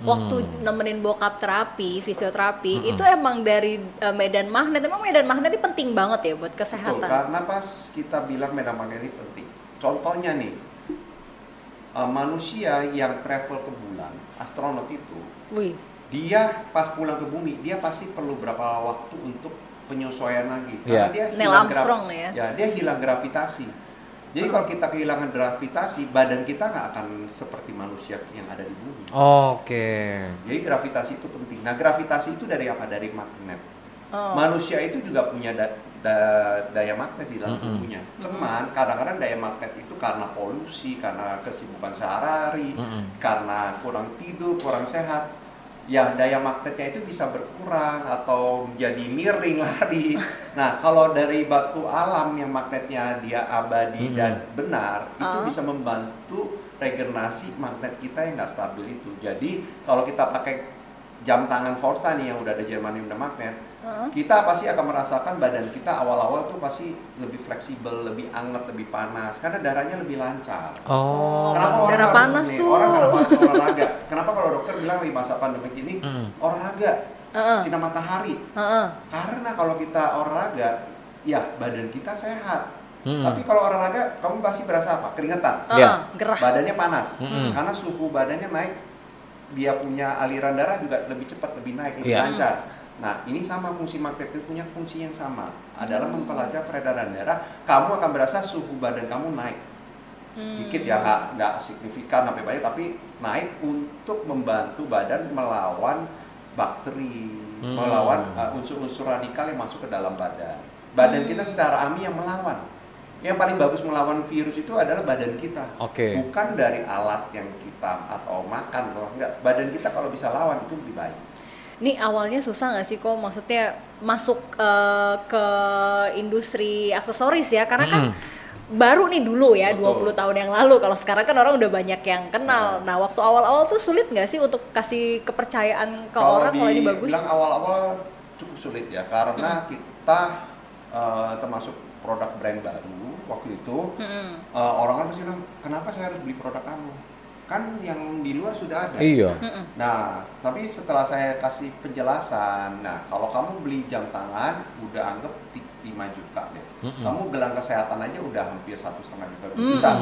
Waktu Hmm. nemenin bokap terapi, fisioterapi, Mm-mm. itu emang dari eh, medan magnet. Emang medan magnet itu penting banget ya buat Betul, kesehatan. karena pas kita bilang medan magnet ini penting. Contohnya nih, eh, manusia yang travel ke bulan, astronot itu, Wih, dia pas pulang ke bumi, dia pasti perlu berapa waktu untuk penyesuaian lagi. Iya. dia Neil Armstrong ya. Ya, dia hilang gravitasi. Jadi kalau kita kehilangan gravitasi, badan kita nggak akan seperti manusia yang ada di bumi. Oke. Jadi gravitasi itu penting. Nah, gravitasi itu dari apa? Dari magnet. Oh. Manusia itu juga punya da- da- daya magnet di dalam Mm-mm. tubuhnya. Cuman kadang-kadang daya magnet itu karena polusi, karena kesibukan sehari-hari, Mm-mm. karena kurang tidur, kurang sehat. Ya daya magnetnya itu bisa berkurang atau menjadi miring (laughs) lari. Nah kalau dari batu alam yang magnetnya dia abadi Mm-mm. dan benar, itu Ah. bisa membantu regenerasi magnet kita yang nggak stabil itu. Jadi kalau kita pakai jam tangan Forta nih yang udah ada germanium dan magnet, Kita pasti akan merasakan badan kita awal-awal tuh pasti lebih fleksibel, lebih anget, lebih panas karena darahnya lebih lancar. Oh. Kenapa orang Darah panas nih, tuh. Orang olahraga? Kenapa kalau dokter bilang di masa pandemi ini Mm. olahraga, Heeh. sinar matahari? Heeh. Karena kalau kita olahraga, ya badan kita sehat. Mm-mm. Tapi kalau olahraga, kamu pasti berasa apa? Keringetan, Iya. gerah. badannya panas. Mm-mm. Karena suhu badannya naik, dia punya aliran darah juga lebih cepat, lebih naik, lebih Iya. lancar. Nah, ini sama fungsi magnet itu punya fungsi yang sama, adalah mempelajari peredaran darah. Kamu akan berasa suhu badan kamu naik Hmm. dikit ya nggak nggak signifikan sampai banyak tapi naik untuk membantu badan melawan bakteri Hmm. melawan uh, unsur-unsur radikal yang masuk ke dalam badan badan Hmm. kita secara alami yang melawan yang paling bagus melawan virus itu adalah badan kita Oke. bukan dari alat yang kita atau makan atau enggak badan kita kalau bisa lawan itu lebih baik Ini awalnya susah nggak sih kok maksudnya masuk eh, ke industri aksesoris ya karena kan Mm. baru nih dulu ya Betul. 20 tahun yang lalu kalau sekarang kan orang udah banyak yang kenal. Betul. Nah, waktu awal-awal tuh sulit nggak sih untuk kasih kepercayaan ke kalau orang kalau ini bagus? dibilang awal-awal cukup sulit ya karena kita uh, termasuk produk brand baru waktu itu Mm-mm. uh, orang kan pasti bilang kenapa saya harus beli produk kamu kan yang di luar sudah ada Iya. Mm-mm. nah tapi setelah saya kasih penjelasan nah kalau kamu beli jam tangan udah anggap ti- 5 juta deh Mm-mm. kamu gelang kesehatan aja udah hampir satu setengah juta dua Mm. juta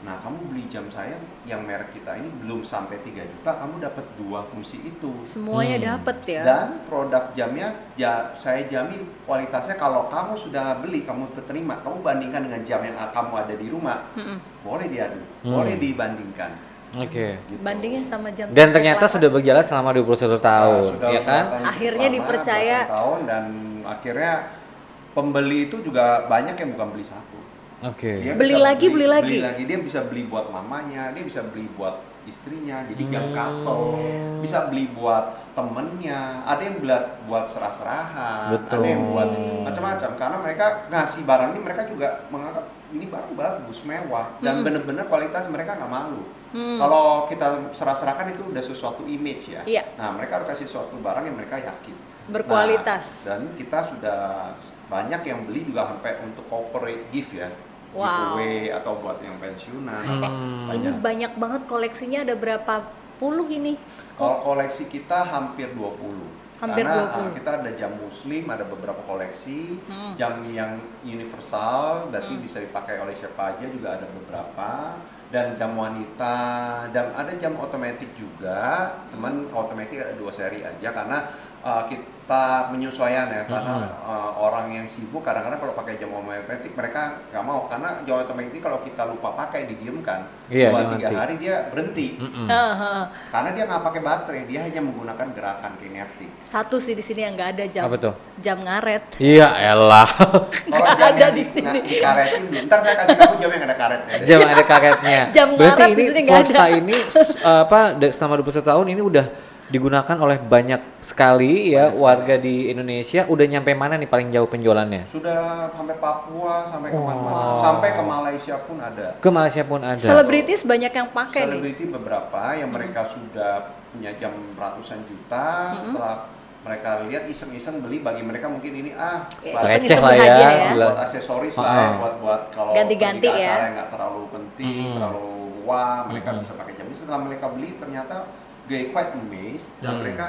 nah kamu beli jam saya yang merek kita ini belum sampai 3 juta kamu dapat dua fungsi itu Semuanya Hmm. dapet ya. dan produk jamnya ja, saya jamin kualitasnya kalau kamu sudah beli kamu terima kamu bandingkan dengan jam yang kamu ada di rumah Mm-mm. boleh diadu Hmm. boleh dibandingkan Oke. gitu. Bandingnya sama jam Dan ternyata Plaza. sudah berjalan selama 21 tahun, Nah, sudah ya kan? Akhirnya lama, dipercaya. tahun dan akhirnya pembeli itu juga banyak yang bukan beli satu Oke. Dia Beli bisa lagi, beli lagi. dia bisa beli buat mamanya dia bisa beli buat istrinya jadi jam couple bisa beli buat temennya ada yang buat buat serah-serahan Betul. ada yang buat macam-macam karena mereka ngasih barang ini mereka juga menganggap ini barang bagus mewah dan Mm-mm. bener-bener kualitas mereka nggak malu Hmm. kalau kita serah-serahkan itu udah sesuatu image ya Iya. nah mereka harus kasih suatu barang yang mereka yakin Berkualitas. Nah, dan kita sudah banyak yang beli juga sampai untuk corporate gift ya Wow. giveaway atau buat yang pensiunan Hmm. apa Ini banyak. banyak banget koleksinya ada berapa puluh ini? Kalau koleksi kita hampir 20. Hampir Karena 20. uh, kita ada jam muslim, ada beberapa koleksi, Hmm. jam yang universal, berarti Hmm. bisa dipakai oleh siapa aja juga ada beberapa, dan jam wanita, dan ada jam otomatis juga, cuman otomatis ada dua seri aja karena uh, kita menyesuaikan ya, karena Hmm. uh, orang yang sibuk kadang-kadang kalau pakai jam otomatis mereka nggak mau karena jam otomatis kalau kita lupa pakai didiamkan Iya, dua tiga hari dia berhenti. Mm-mm. Heeh. Karena dia nggak pakai baterai, dia hanya menggunakan gerakan kinetik. Satu sih di sini yang nggak ada jam. Apa tuh? Jam ngaret. Iya elah. Kalau (laughs) Nggak ada di di, sini. nggak dikaretin dulu. Ntar saya kasih kamu jam yang ada karetnya. Jam ada karetnya. Jam Berarti ngaret di ini Forsta ini apa selama 21 tahun ini udah digunakan oleh banyak sekali ya Banyak warga di Indonesia. Udah nyampe mana nih paling jauh penjualannya? Sudah sampai Papua, sampai ke Oh. mana sampai ke Malaysia pun ada. Ke Malaysia pun ada. Selebritis banyak yang pakai nih. Selebriti beberapa yang mereka sudah punya jam ratusan juta. Setelah mereka lihat iseng-iseng beli bagi mereka mungkin ini ah Ya, buat- Receh lah ya. ya. Buat aksesoris lah ya, Ah. buat buat kalau Ganti-ganti ya. acara yang nggak terlalu penting, Mm-mm. terlalu wah, mereka Mm-mm. bisa pakai jam ini. Setelah mereka beli ternyata they quite amazed dan Mm. mereka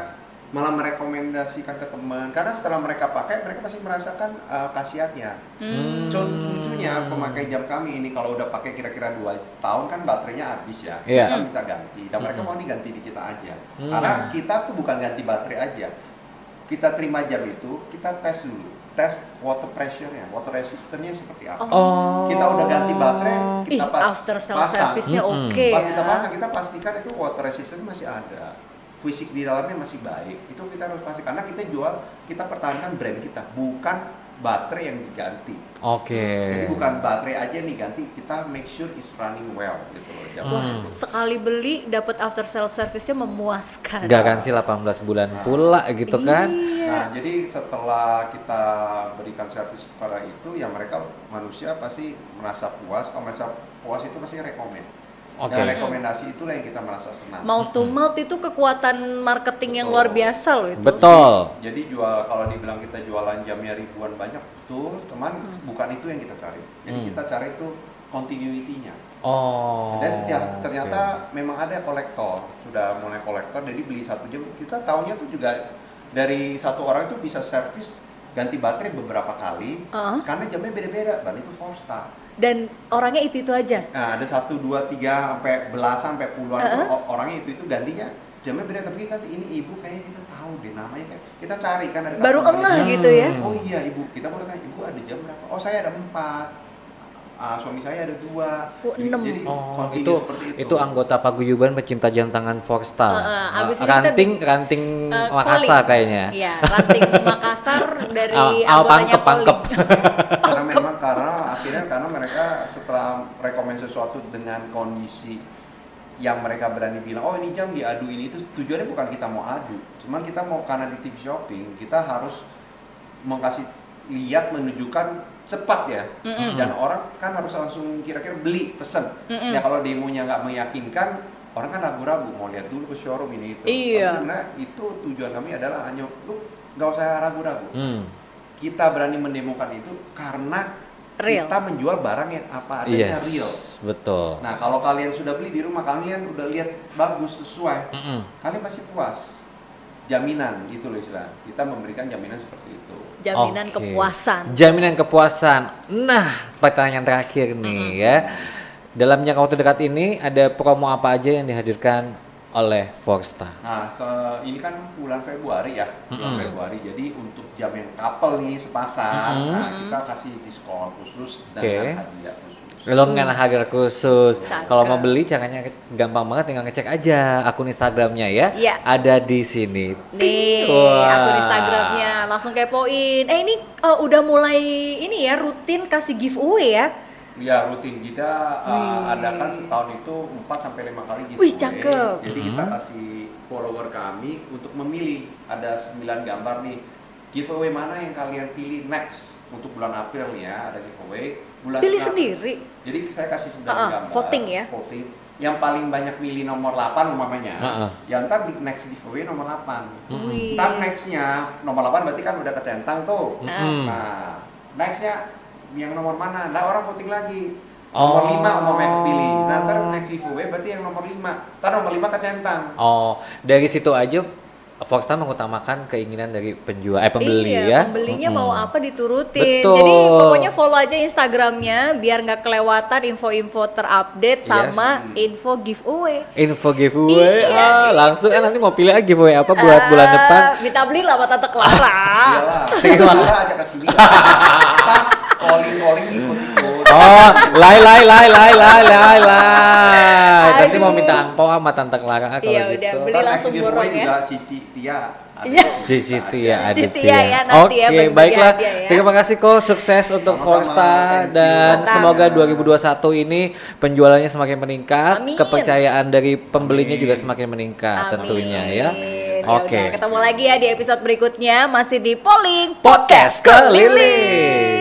malah merekomendasikan ke teman karena setelah mereka pakai mereka pasti merasakan uh, khasiatnya. Hmm. Contoh lucunya pemakai jam kami ini kalau udah pakai kira-kira dua tahun kan baterainya habis ya, Iya. kita minta ganti. Dan mereka Mm-mm. mau diganti di kita aja. Hmm. Karena kita tuh bukan ganti baterai aja. Kita terima jam itu, kita tes dulu, tes water pressure-nya, water resistance-nya seperti apa. Oh. Kita udah ganti baterai, Ih, kita pas after pasang. service-nya Mm-mm. oke Pas ya. kita pasang, kita pastikan itu water resistance masih ada. Fisik di dalamnya masih baik. Itu kita harus pasti karena kita jual, kita pertahankan brand kita, bukan baterai yang diganti. Oke. Jadi bukan baterai aja nih ganti, kita make sure it's running well gitu loh. Wah, Hmm. sekali beli dapat after sale service-nya memuaskan. Garansi 18 bulan pula gitu kan. Iya. Nah, jadi setelah kita berikan servis kepada itu, ya mereka manusia pasti merasa puas. Kalau merasa puas itu pasti rekomend. Oke. Dan rekomendasi itulah yang kita merasa senang. Mouth to mouth itu kekuatan marketing yang Betul. luar biasa loh itu. Betul. Jadi jual kalau dibilang kita jualan jamnya ribuan banyak betul, teman bukan itu yang kita cari. Jadi Hmm. kita cari itu continuity-nya. Oh. Dan setiap ternyata memang ada kolektor, sudah mulai kolektor jadi beli satu jam. Kita tahunya tuh juga dari satu orang itu bisa servis ganti baterai beberapa kali Ah. karena jamnya beda-beda, dan itu four star. Dan orangnya itu-itu aja. Nah, ada satu, dua, tiga, sampai belasan, sampai puluhan itu o- orangnya itu itu gantinya jamnya beda tapi kan ini ibu kayaknya kita tahu deh namanya kayak kita cari kan ada Baru engeh gitu ya. oh iya ibu kita baru tanya ibu ada jam berapa oh saya ada empat Ah, suami saya ada dua Oh, Jadi- enam. jadi Oh, itu, seperti itu anggota paguyuban pecinta jam tangan Foxstar. Heeh, Uh, abis ini kita ranting bi- ranting Eh, Makassar calling. kayaknya. Iya, ranting Makassar dari al anggotanya pangkep, (laughs) karena memang karena akhirnya karena mereka setelah rekomend sesuatu dengan kondisi yang mereka berani bilang oh ini jam diadu ini itu tujuannya bukan kita mau adu cuman kita mau karena di TV shopping kita harus mengkasih lihat menunjukkan cepat ya Mm-mm. dan orang kan harus langsung kira-kira beli pesen Mm-mm. ya kalau demonya nggak meyakinkan orang kan ragu-ragu mau lihat dulu ke showroom ini itu Iya. Tapi sebenarnya itu tujuan kami adalah hanya lu nggak usah ragu-ragu Hmm. kita berani mendemokan itu karena Real. kita menjual barang yang apa adanya Yes, real. betul. Nah, kalau kalian sudah beli di rumah kalian udah lihat bagus sesuai, Mm-mm. kalian pasti puas. Jaminan gitu loh istilah. Kita memberikan jaminan seperti itu. Jaminan Oke. kepuasan. Jaminan kepuasan. Nah, pertanyaan terakhir nih ya. Dalam jangka waktu dekat ini ada promo apa aja yang dihadirkan oleh Forsta? Nah, se- ini kan bulan Februari ya, bulan Mm-mm. Februari. Jadi untuk jam yang couple nih sepasang, Mm-mm. nah kita kasih diskon khusus Oke. dengan hadiah Lo dengan harga khusus. Kalau mau beli caranya gampang banget tinggal ngecek aja akun Instagramnya ya. Iya. Ada di sini. Nih, Wah. akun Instagramnya langsung kepoin. Eh ini eh, udah mulai ini ya rutin kasih giveaway ya. Ya rutin kita uh, adakan setahun itu 4 sampai 5 kali giveaway. Wih, cakep. Jadi kita kasih follower kami untuk memilih ada 9 gambar nih. Giveaway mana yang kalian pilih next untuk bulan April nih ya, ada giveaway. Bulan Pilih Sena- sendiri. Jadi saya kasih 9 Ah, ah, gambar. voting ya? Voting. Yang paling banyak milih nomor 8 umpamanya. Ah, ah. Ya ntar di next giveaway nomor 8. Wih. Ntar nextnya nomor 8 berarti kan udah kecentang tuh. Mm-mm. Nah, nextnya yang nomor mana? Nah orang voting lagi. Oh. Nomor 5 umumnya yang kepilih. Nah ntar next giveaway berarti yang nomor 5. Ntar nomor 5 kecentang. Oh, dari situ aja Foxstar mengutamakan keinginan dari penjual eh pembeli iya, ya. pembelinya Mm-mm. mau apa diturutin. Betul. Jadi pokoknya follow aja Instagramnya biar nggak kelewatan info-info terupdate Yes. sama info giveaway. Info giveaway, Iya. ah, langsung kan nanti mau pilih ah, giveaway apa buat bulan Ah, depan. Minta beli lah Tante Clara. Iyalah. Terima. Kita aja ke sini. Ntar calling-calling ikut-ikut. Oh, lai lai lai lai lai lai lai. Nanti mau minta angpau sama tante Clara kalau Iya, gitu. udah, beli Ntar next langsung borong ya. juga Cici Tia. ada. Iya. Cici Tia Cici Aditya. Tia ya, nanti ya, Oke, bagi-bagi baiklah. hadiah ya. Terima kasih kok sukses untuk you. dan semoga 2021 ini penjualannya semakin meningkat, Amin. kepercayaan dari pembelinya Amin. juga semakin meningkat tentunya ya. Oke. Oke. ketemu lagi ya di episode berikutnya masih di Polling Podcast keliling.